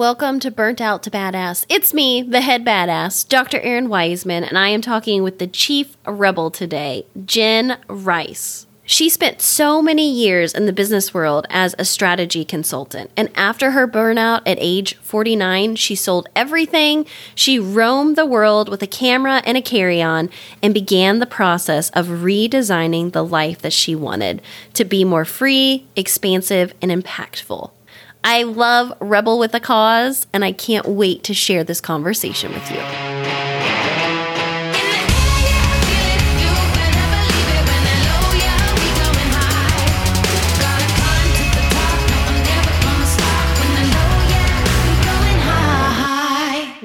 Welcome to Burnt Out to Badass. It's me, the head badass, Dr. Erin Wiseman, and I am talking with the chief rebel today, Jen Rice. She spent so many years in the business world as a strategy consultant, and after her burnout at age 49, she sold everything. She roamed the world with a camera and a carry on and began the process of redesigning the life that she wanted to be more free, expansive, and impactful. I love Rebel with a Cause, and I can't wait to share this conversation with you.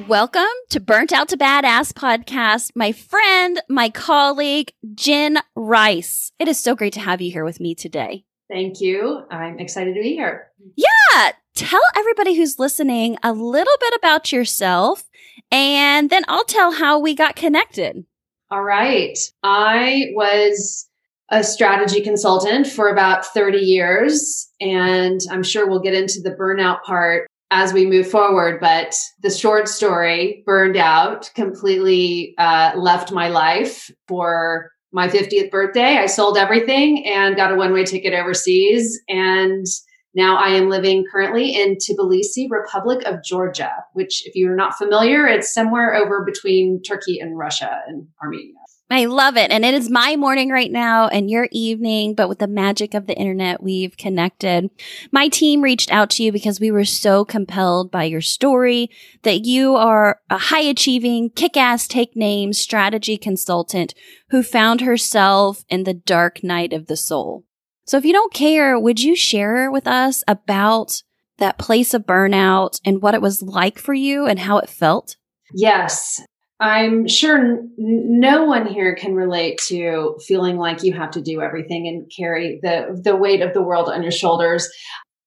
Welcome to Burnt Out to Badass podcast, my friend, my colleague, Jen Rice. It is so great to have you here with me today. Thank you. I'm excited to be here. Yeah. Tell everybody who's listening a little bit about yourself, and then I'll tell how we got connected. All right. I was a strategy consultant for about 30 years, and I'm sure we'll get into the burnout part as we move forward. But the short story burned out, completely uh, left my life for my 50th birthday. I sold everything and got a one way ticket overseas. And now I am living currently in Tbilisi, Republic of Georgia, which, if you're not familiar, it's somewhere over between Turkey and Russia and Armenia. I love it. And it is my morning right now and your evening, but with the magic of the internet, we've connected. My team reached out to you because we were so compelled by your story that you are a high achieving, kick ass, take names strategy consultant who found herself in the dark night of the soul. So if you don't care, would you share with us about that place of burnout and what it was like for you and how it felt? Yes. I'm sure n- no one here can relate to feeling like you have to do everything and carry the the weight of the world on your shoulders.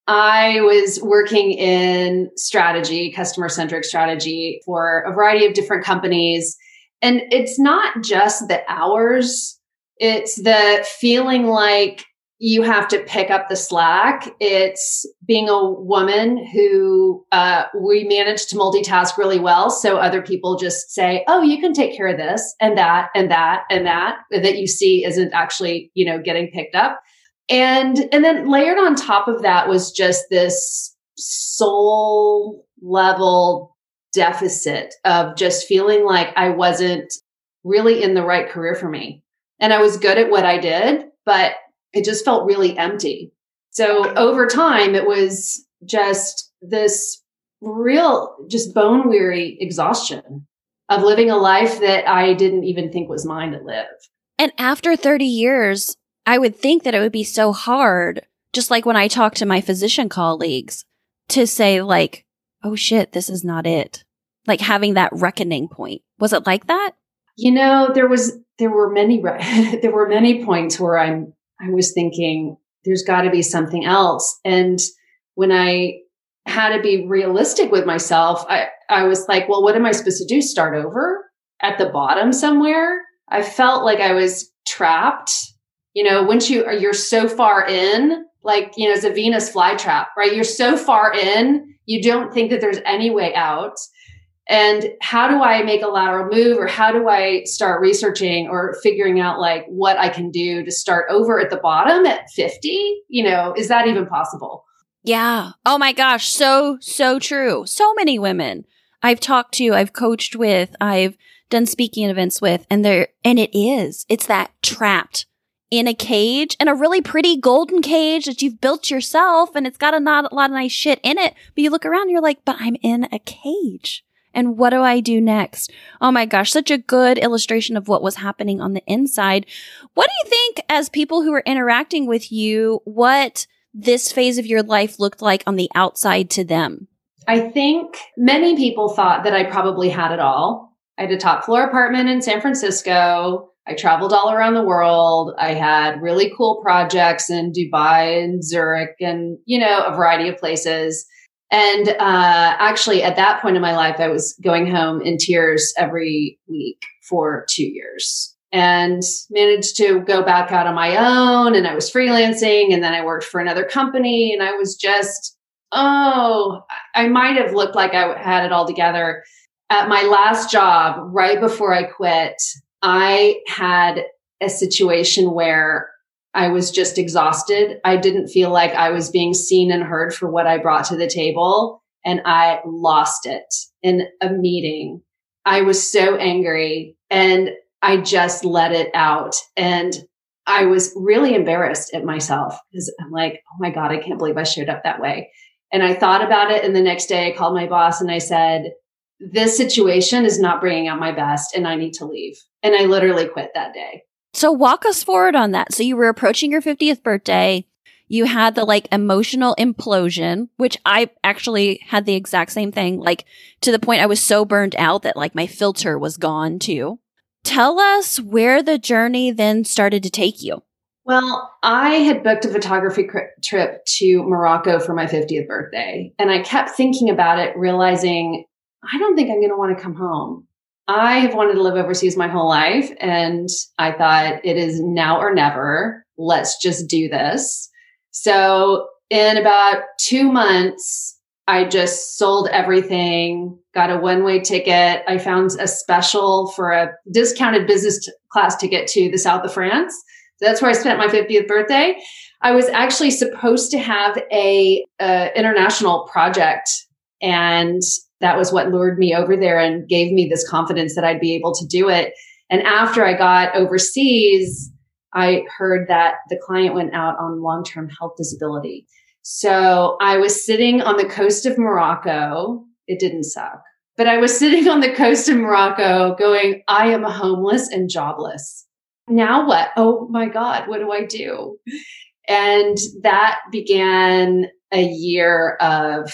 I was working in strategy, customer centric strategy for a variety of different companies. And it's not just the hours, it's the feeling like you have to pick up the slack. It's being a woman who uh, we manage to multitask really well. So other people just say, "Oh, you can take care of this and that and that and that," that you see isn't actually you know getting picked up. And and then layered on top of that was just this soul level deficit of just feeling like I wasn't really in the right career for me. And I was good at what I did, but it just felt really empty. So over time, it was just this real, just bone weary exhaustion of living a life that I didn't even think was mine to live. And after 30 years, I would think that it would be so hard, just like when I talk to my physician colleagues, to say, like, oh shit, this is not it. Like having that reckoning point. Was it like that? You know, there was, there were many, there were many points where I'm I was thinking there's got to be something else. And when I had to be realistic with myself, I, I was like, well, what am I supposed to do? Start over at the bottom somewhere? I felt like I was trapped. You know, once you are, you're so far in, like, you know, it's a Venus flytrap, right? You're so far in, you don't think that there's any way out and how do i make a lateral move or how do i start researching or figuring out like what i can do to start over at the bottom at 50 you know is that even possible? Yeah. Oh my gosh. So so true. So many women i've talked to i've coached with i've done speaking events with and there and it is it's that trapped in a cage in a really pretty golden cage that you've built yourself and it's got a, not, a lot of nice shit in it. But you look around and you're like but i'm in a cage and what do I do next? Oh my gosh, such a good illustration of what was happening on the inside. What do you think, as people who were interacting with you, what this phase of your life looked like on the outside to them? I think many people thought that I probably had it all. I had a top floor apartment in San Francisco. I traveled all around the world. I had really cool projects in Dubai and Zurich and, you know, a variety of places. And uh, actually, at that point in my life, I was going home in tears every week for two years and managed to go back out on my own. And I was freelancing and then I worked for another company and I was just, oh, I might have looked like I had it all together. At my last job, right before I quit, I had a situation where I was just exhausted. I didn't feel like I was being seen and heard for what I brought to the table. And I lost it in a meeting. I was so angry and I just let it out. And I was really embarrassed at myself because I'm like, oh my God, I can't believe I showed up that way. And I thought about it. And the next day I called my boss and I said, this situation is not bringing out my best and I need to leave. And I literally quit that day. So walk us forward on that. So you were approaching your 50th birthday. You had the like emotional implosion, which I actually had the exact same thing, like to the point I was so burned out that like my filter was gone too. Tell us where the journey then started to take you. Well, I had booked a photography trip to Morocco for my 50th birthday, and I kept thinking about it, realizing I don't think I'm going to want to come home. I have wanted to live overseas my whole life. And I thought it is now or never. Let's just do this. So in about two months, I just sold everything, got a one way ticket. I found a special for a discounted business t- class ticket to the south of France. So that's where I spent my 50th birthday. I was actually supposed to have a, a international project and that was what lured me over there and gave me this confidence that I'd be able to do it. And after I got overseas, I heard that the client went out on long term health disability. So I was sitting on the coast of Morocco. It didn't suck, but I was sitting on the coast of Morocco going, I am homeless and jobless. Now what? Oh my God, what do I do? And that began a year of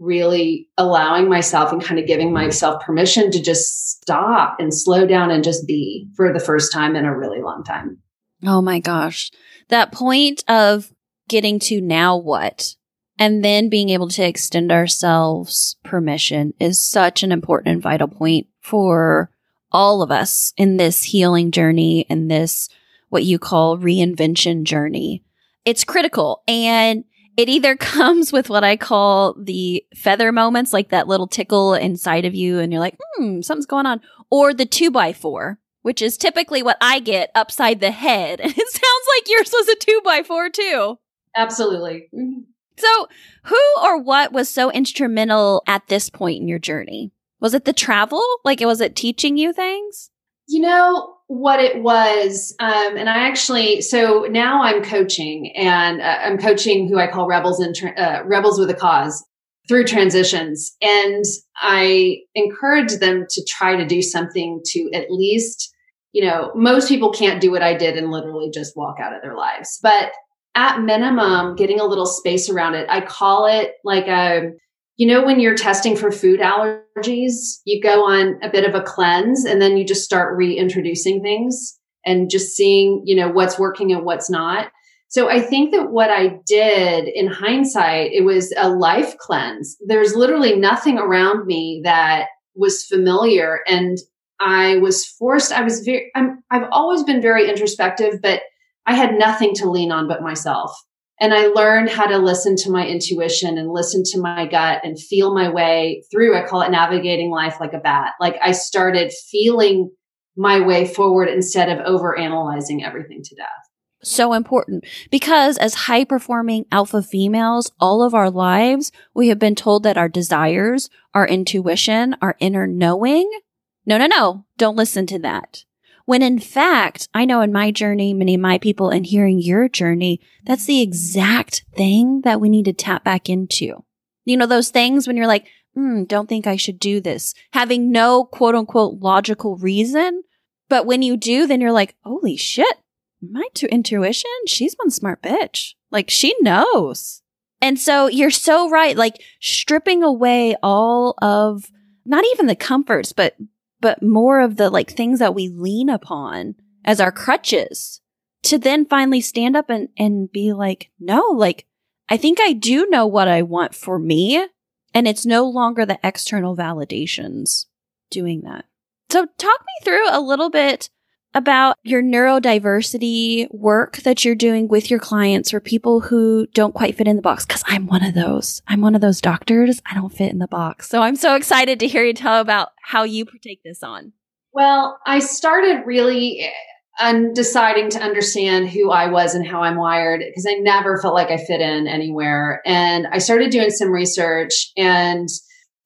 really allowing myself and kind of giving myself permission to just stop and slow down and just be for the first time in a really long time. Oh my gosh. That point of getting to now what and then being able to extend ourselves permission is such an important and vital point for all of us in this healing journey and this what you call reinvention journey. It's critical and it either comes with what I call the feather moments, like that little tickle inside of you, and you're like, hmm, something's going on, or the two by four, which is typically what I get upside the head. And it sounds like yours was a two by four too. Absolutely. Mm-hmm. So, who or what was so instrumental at this point in your journey? Was it the travel? Like, was it teaching you things? You know, what it was um, and i actually so now i'm coaching and uh, i'm coaching who i call rebels and uh, rebels with a cause through transitions and i encourage them to try to do something to at least you know most people can't do what i did and literally just walk out of their lives but at minimum getting a little space around it i call it like a you know, when you're testing for food allergies, you go on a bit of a cleanse and then you just start reintroducing things and just seeing, you know, what's working and what's not. So I think that what I did in hindsight, it was a life cleanse. There's literally nothing around me that was familiar. And I was forced, I was very, I'm, I've always been very introspective, but I had nothing to lean on but myself. And I learned how to listen to my intuition and listen to my gut and feel my way through. I call it navigating life like a bat. Like I started feeling my way forward instead of over analyzing everything to death. So important because as high performing alpha females, all of our lives, we have been told that our desires, our intuition, our inner knowing. No, no, no. Don't listen to that. When in fact, I know in my journey, many of my people and hearing your journey, that's the exact thing that we need to tap back into. You know, those things when you're like, mm, don't think I should do this, having no quote unquote logical reason. But when you do, then you're like, holy shit, my t- intuition, she's one smart bitch. Like she knows. And so you're so right. Like stripping away all of not even the comforts, but but more of the like things that we lean upon as our crutches to then finally stand up and, and be like, no, like, I think I do know what I want for me. And it's no longer the external validations doing that. So talk me through a little bit about your neurodiversity work that you're doing with your clients or people who don't quite fit in the box? Cause I'm one of those. I'm one of those doctors. I don't fit in the box. So I'm so excited to hear you tell about how you take this on. Well, I started really uh, and deciding to understand who I was and how I'm wired because I never felt like I fit in anywhere. And I started doing some research and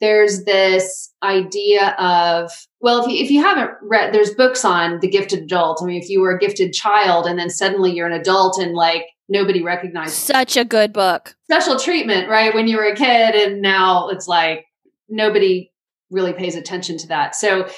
there's this idea of well if you, if you haven't read there's books on the gifted adult. I mean if you were a gifted child and then suddenly you're an adult and like nobody recognizes such a good book. Special treatment right? When you were a kid and now it's like nobody really pays attention to that. So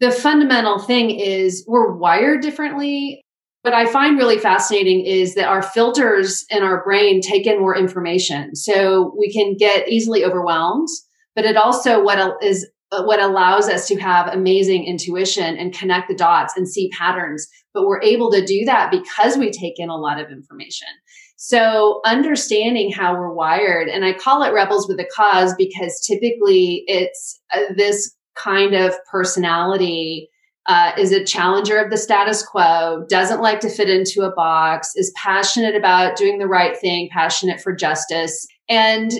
the fundamental thing is we're wired differently. What I find really fascinating is that our filters in our brain take in more information. So we can get easily overwhelmed, but it also what is what allows us to have amazing intuition and connect the dots and see patterns. But we're able to do that because we take in a lot of information. So understanding how we're wired, and I call it rebels with a cause because typically it's uh, this kind of personality uh, is a challenger of the status quo, doesn't like to fit into a box, is passionate about doing the right thing, passionate for justice. And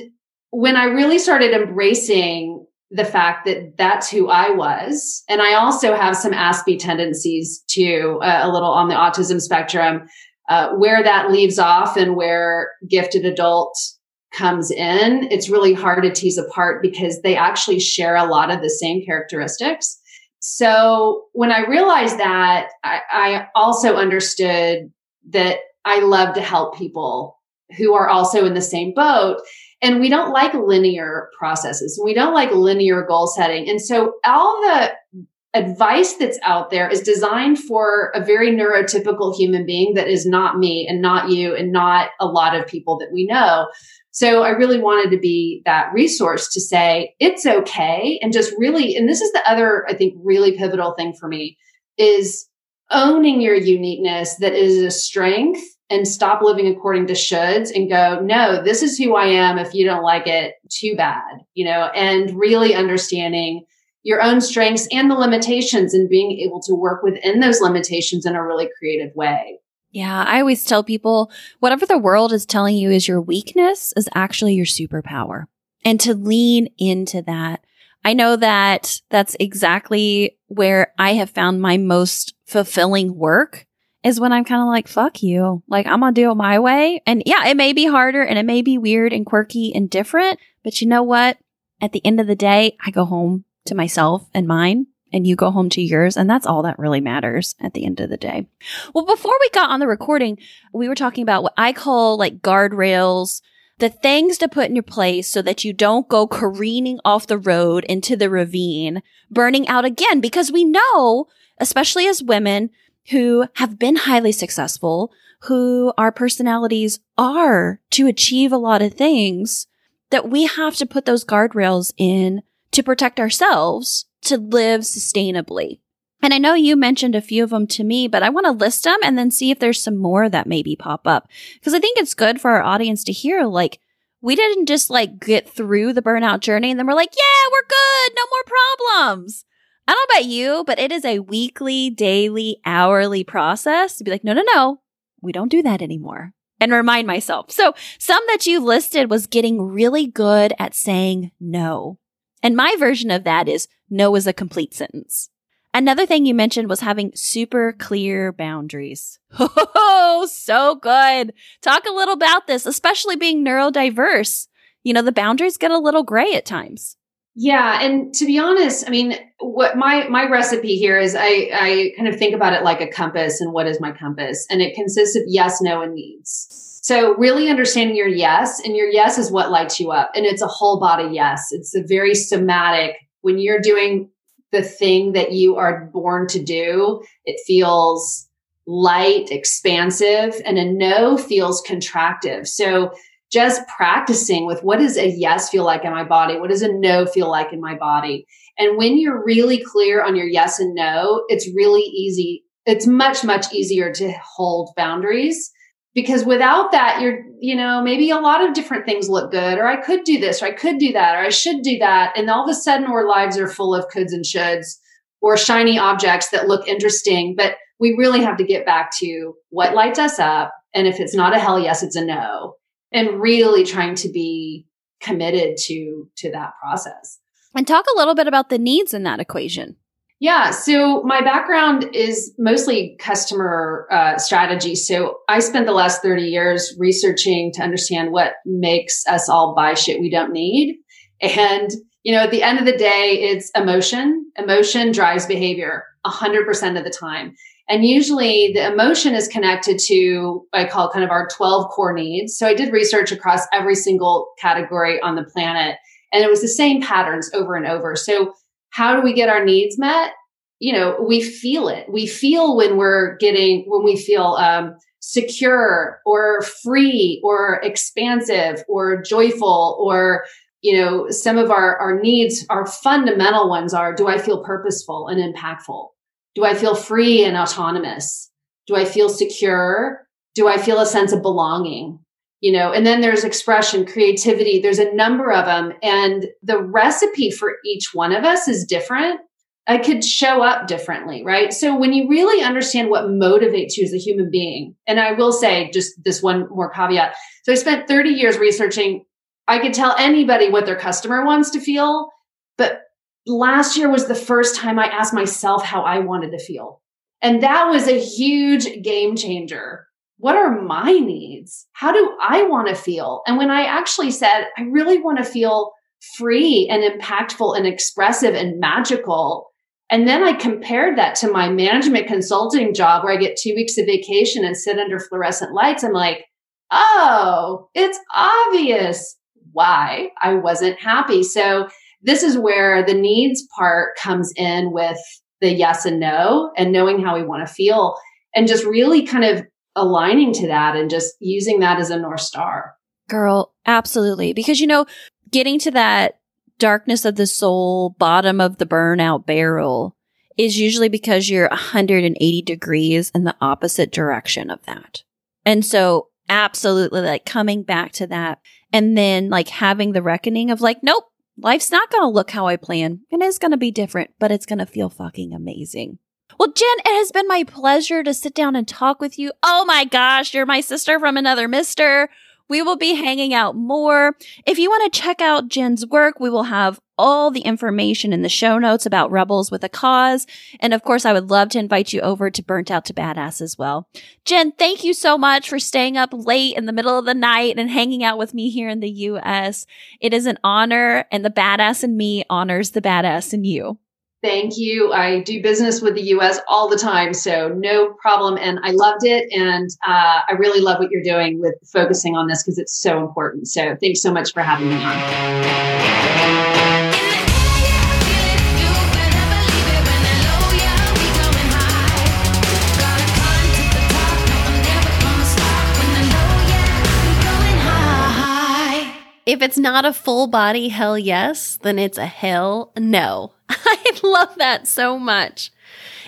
when I really started embracing the fact that that's who I was, and I also have some Aspie tendencies too, uh, a little on the autism spectrum, uh, where that leaves off and where gifted adult comes in, it's really hard to tease apart because they actually share a lot of the same characteristics. So when I realized that, I, I also understood that I love to help people who are also in the same boat. And we don't like linear processes. We don't like linear goal setting. And so all the advice that's out there is designed for a very neurotypical human being that is not me and not you and not a lot of people that we know. So I really wanted to be that resource to say it's okay and just really, and this is the other, I think, really pivotal thing for me is owning your uniqueness that is a strength and stop living according to shoulds and go, no, this is who I am. If you don't like it, too bad, you know, and really understanding your own strengths and the limitations and being able to work within those limitations in a really creative way. Yeah, I always tell people whatever the world is telling you is your weakness is actually your superpower. And to lean into that. I know that that's exactly where I have found my most fulfilling work is when I'm kind of like, fuck you. Like, I'm going to do it my way. And yeah, it may be harder and it may be weird and quirky and different, but you know what? At the end of the day, I go home to myself and mine and you go home to yours. And that's all that really matters at the end of the day. Well, before we got on the recording, we were talking about what I call like guardrails, the things to put in your place so that you don't go careening off the road into the ravine, burning out again, because we know, especially as women who have been highly successful, who our personalities are to achieve a lot of things, that we have to put those guardrails in to protect ourselves to live sustainably. And I know you mentioned a few of them to me, but I want to list them and then see if there's some more that maybe pop up. Because I think it's good for our audience to hear, like, we didn't just like get through the burnout journey and then we're like, yeah, we're good. No more problems. I don't know about you, but it is a weekly, daily, hourly process to be like, no, no, no, we don't do that anymore and remind myself. So some that you listed was getting really good at saying no. And my version of that is no is a complete sentence. Another thing you mentioned was having super clear boundaries. Oh, so good. Talk a little about this, especially being neurodiverse. You know, the boundaries get a little gray at times. Yeah, and to be honest, I mean, what my my recipe here is I I kind of think about it like a compass and what is my compass? And it consists of yes, no and needs. So really understanding your yes and your yes is what lights you up and it's a whole body yes. It's a very somatic when you're doing the thing that you are born to do, it feels light, expansive and a no feels contractive. So just practicing with what does a yes feel like in my body? What does a no feel like in my body? And when you're really clear on your yes and no, it's really easy. It's much, much easier to hold boundaries because without that you're you know maybe a lot of different things look good or i could do this or i could do that or i should do that and all of a sudden our lives are full of coulds and shoulds or shiny objects that look interesting but we really have to get back to what lights us up. And if it's not a hell yes, it's a no. And really trying to be committed to to that process. And talk a little bit about the needs in that equation. Yeah. So my background is mostly customer uh, strategy. So I spent the last 30 years researching to understand what makes us all buy shit we don't need. And, you know, at the end of the day, it's emotion. Emotion drives behavior 100% of the time. And usually the emotion is connected to, I call kind of our 12 core needs. So I did research across every single category on the planet and it was the same patterns over and over. So how do we get our needs met? You know, we feel it. We feel when we're getting, when we feel, um, secure or free or expansive or joyful or you know some of our our needs our fundamental ones are do i feel purposeful and impactful do I feel free and autonomous? Do I feel secure? Do I feel a sense of belonging? You know, and then there's expression, creativity. There's a number of them. And the recipe for each one of us is different. I could show up differently, right? So when you really understand what motivates you as a human being, and I will say just this one more caveat. So I spent 30 years researching. I could tell anybody what their customer wants to feel, but last year was the first time I asked myself how I wanted to feel. And that was a huge game changer. What are my needs? How do I want to feel? And when I actually said, I really want to feel free and impactful and expressive and magical. And then I compared that to my management consulting job where I get two weeks of vacation and sit under fluorescent lights. I'm like, oh, it's obvious why I wasn't happy. So this is where the needs part comes in with the yes and no and knowing how we want to feel and just really kind of aligning to that and just using that as a north star. Girl absolutely. Because you know getting to that darkness of the soul bottom of the burnout barrel is usually because you're 180 degrees in the opposite direction of that. And so absolutely like coming back to that and then like having the reckoning of like nope Life's not going to look how I plan. It is going to be different, but it's going to feel fucking amazing. Well, Jen, it has been my pleasure to sit down and talk with you. Oh my gosh, you're my sister from another mister. We will be hanging out more. If you want to check out Jen's work, we will have all the information in the show notes about Rebels with a Cause. And of course, I would love to invite you over to Burnt Out to Badass as well. Jen, thank you so much for staying up late in the middle of the night and hanging out with me here in the US. It is an honor and the badass in me honors the badass in you. Thank you. I do business with the US all the time, so no problem. And I loved it. And uh, I really love what you're doing with focusing on this because it's so important. So thanks so much for having me on. If it's not a full body hell yes, then it's a hell no. I love that so much.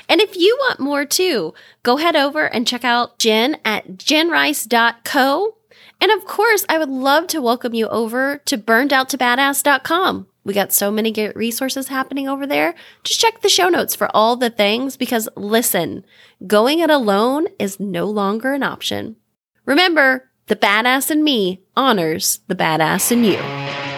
And if you want more too, go head over and check out Jen at jenrice.co. And of course, I would love to welcome you over to burnedout2badass.com. We got so many great resources happening over there. Just check the show notes for all the things because listen, going it alone is no longer an option. Remember, the badass in me honors the badass in you.